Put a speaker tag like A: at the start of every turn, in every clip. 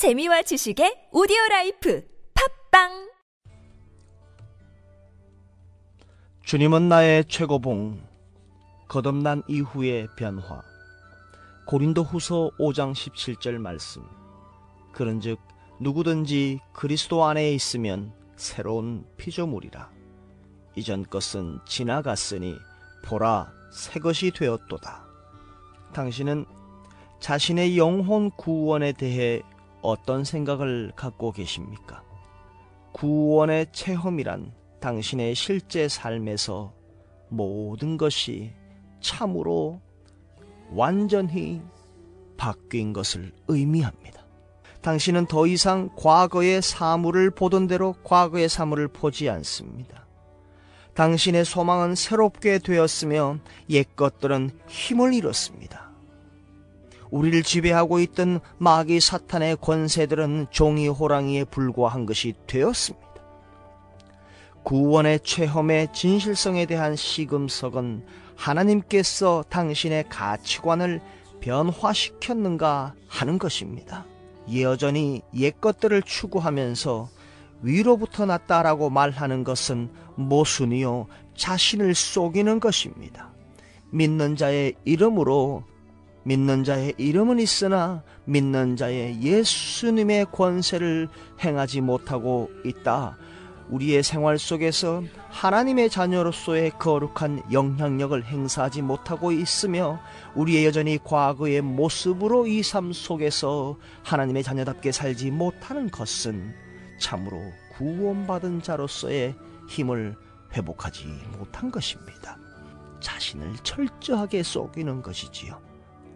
A: 재미와 지식의 오디오 life 팟빵!
B: 주님은 나의 최고봉 거듭난 이후의 변화. 고린도 후서 5장 17절 말씀. 그런즉 누구든지 그리스도 안에 있으면 새로운 피조물이라. 이전 것은 지나갔으니 보라 새 것이 되었도다. 당신은 자신의 영혼 구원에 대해 어떤 생각을 갖고 계십니까? 구원의 체험이란 당신의 실제 삶에서 모든 것이 참으로 완전히 바뀐 것을 의미합니다. 당신은 더 이상 과거의 사물을 보던 대로 과거의 사물을 보지 않습니다. 당신의 소망은 새롭게 되었으며 옛 것들은 힘을 잃었습니다. 우리를 지배하고 있던 마귀 사탄의 권세들은 종이 호랑이에 불과한 것이 되었습니다. 구원의 체험의 진실성에 대한 시금석은 하나님께서 당신의 가치관을 변화시켰는가 하는 것입니다. 여전히 옛 것들을 추구하면서 위로부터 났다라고 말하는 것은 모순이요 자신을 속이는 것입니다. 믿는 자의 이름으로 믿는 자의 이름은 있으나 믿는 자의 예수님의 권세를 행하지 못하고 있다. 우리의 생활 속에서 하나님의 자녀로서의 거룩한 영향력을 행사하지 못하고 있으며 우리의 여전히 과거의 모습으로 이 삶 속에서 하나님의 자녀답게 살지 못하는 것은 참으로 구원받은 자로서의 힘을 회복하지 못한 것입니다. 자신을 철저하게 속이는 것이지요.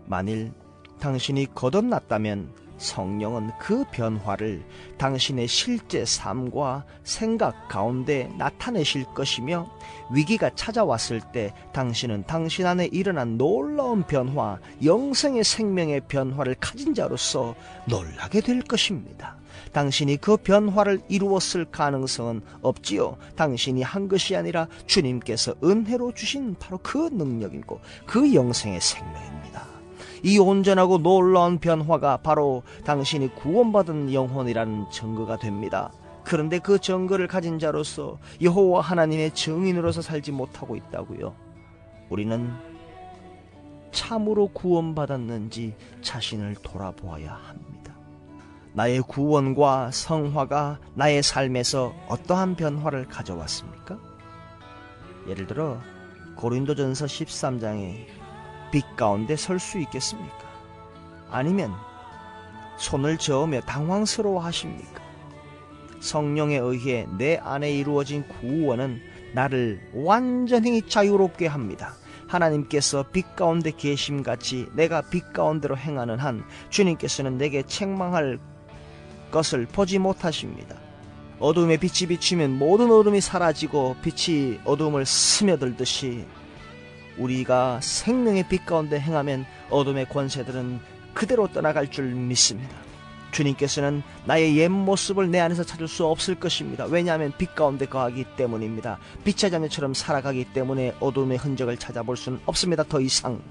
B: 만일 당신이 거듭났다면 성령은 그 변화를 당신의 실제 삶과 생각 가운데 나타내실 것이며 위기가 찾아왔을 때 당신은 당신 안에 일어난 놀라운 변화, 영생의 생명의 변화를 가진 자로서 놀라게 될 것입니다. 당신이 그 변화를 이루었을 가능성은 없지요. 당신이 한 것이 아니라 주님께서 은혜로 주신 바로 그 능력이고 그 영생의 생명입니다. 이 온전하고 놀라운 변화가 바로 당신이 구원받은 영혼이라는 증거가 됩니다. 그런데 그 증거를 가진 자로서 여호와 하나님의 증인으로서 살지 못하고 있다고요. 우리는 참으로 구원받았는지 자신을 돌아보아야 합니다. 나의 구원과 성화가 나의 삶에서 어떠한 변화를 가져왔습니까? 예를 들어 고린도전서 13장에 빛 가운데 설 수 있겠습니까? 아니면 손을 저으며 당황스러워 하십니까? 성령에 의해 내 안에 이루어진 구원은 나를 완전히 자유롭게 합니다. 하나님께서 빛 가운데 계심같이 내가 빛 가운데로 행하는 한 주님께서는 내게 책망할 것을 보지 못하십니다. 어둠에 빛이 비치면 모든 어둠이 사라지고 빛이 어둠을 스며들듯이 우리가 생명의 빛 가운데 행하면 어둠의 권세들은 그대로 떠나갈 줄 믿습니다. 주님께서는 나의 옛 모습을 내 안에서 찾을 수 없을 것입니다. 왜냐하면 빛 가운데 거하기 때문입니다. 빛의 자녀처럼 살아가기 때문에 어둠의 흔적을 찾아볼 수는 없습니다. 더 이상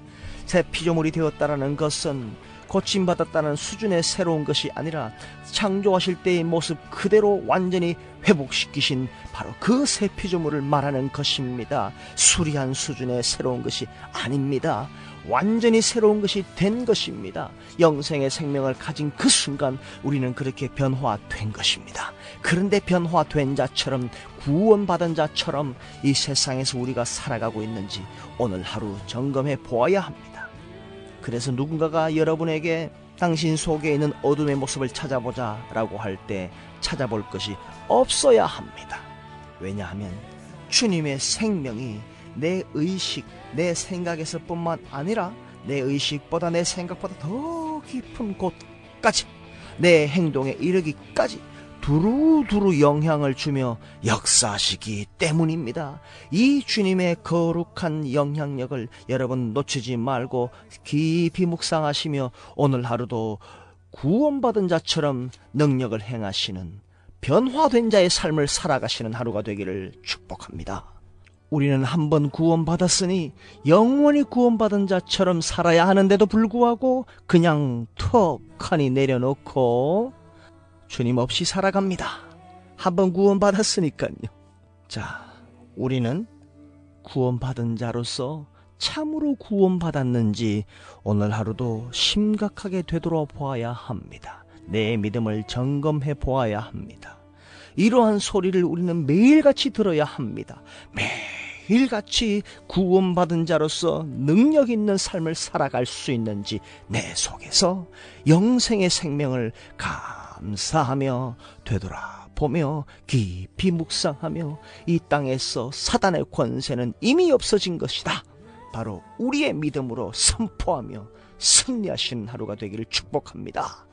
B: 새 피조물이 되었다라는 것은 고침받았다는 수준의 새로운 것이 아니라 창조하실 때의 모습 그대로 완전히 회복시키신 바로 그 새 피조물을 말하는 것입니다. 수리한 수준의 새로운 것이 아닙니다. 완전히 새로운 것이 된 것입니다. 영생의 생명을 가진 그 순간 우리는 그렇게 변화된 것입니다. 그런데 변화된 자처럼 구원받은 자처럼 이 세상에서 우리가 살아가고 있는지 오늘 하루 점검해 보아야 합니다. 그래서 누군가가 여러분에게 당신 속에 있는 어둠의 모습을 찾아보자 라고 할 때 찾아볼 것이 없어야 합니다. 왜냐하면 주님의 생명이 내 의식, 내 생각에서 뿐만 아니라 내 의식보다 내 생각보다 더 깊은 곳까지 내 행동에 이르기까지 두루두루 영향을 주며 역사하시기 때문입니다. 이 주님의 거룩한 영향력을 여러분 놓치지 말고 깊이 묵상하시며 오늘 하루도 구원받은 자처럼 능력을 행하시는 변화된 자의 삶을 살아가시는 하루가 되기를 축복합니다. 우리는 한 번 구원받았으니 영원히 구원받은 자처럼 살아야 하는데도 불구하고 그냥 턱하니 내려놓고 주님 없이 살아갑니다. 한 번 구원받았으니까요. 자, 우리는 구원받은 자로서 참으로 구원받았는지 오늘 하루도 심각하게 되돌아보아야 합니다. 내 믿음을 점검해 보아야 합니다. 이러한 소리를 우리는 매일같이 들어야 합니다. 매일같이 구원받은 자로서 능력 있는 삶을 살아갈 수 있는지 내 속에서 영생의 생명을 감사하며 되돌아보며 깊이 묵상하며 이 땅에서 사단의 권세는 이미 없어진 것이다. 바로 우리의 믿음으로 선포하며 승리하시는 하루가 되기를 축복합니다.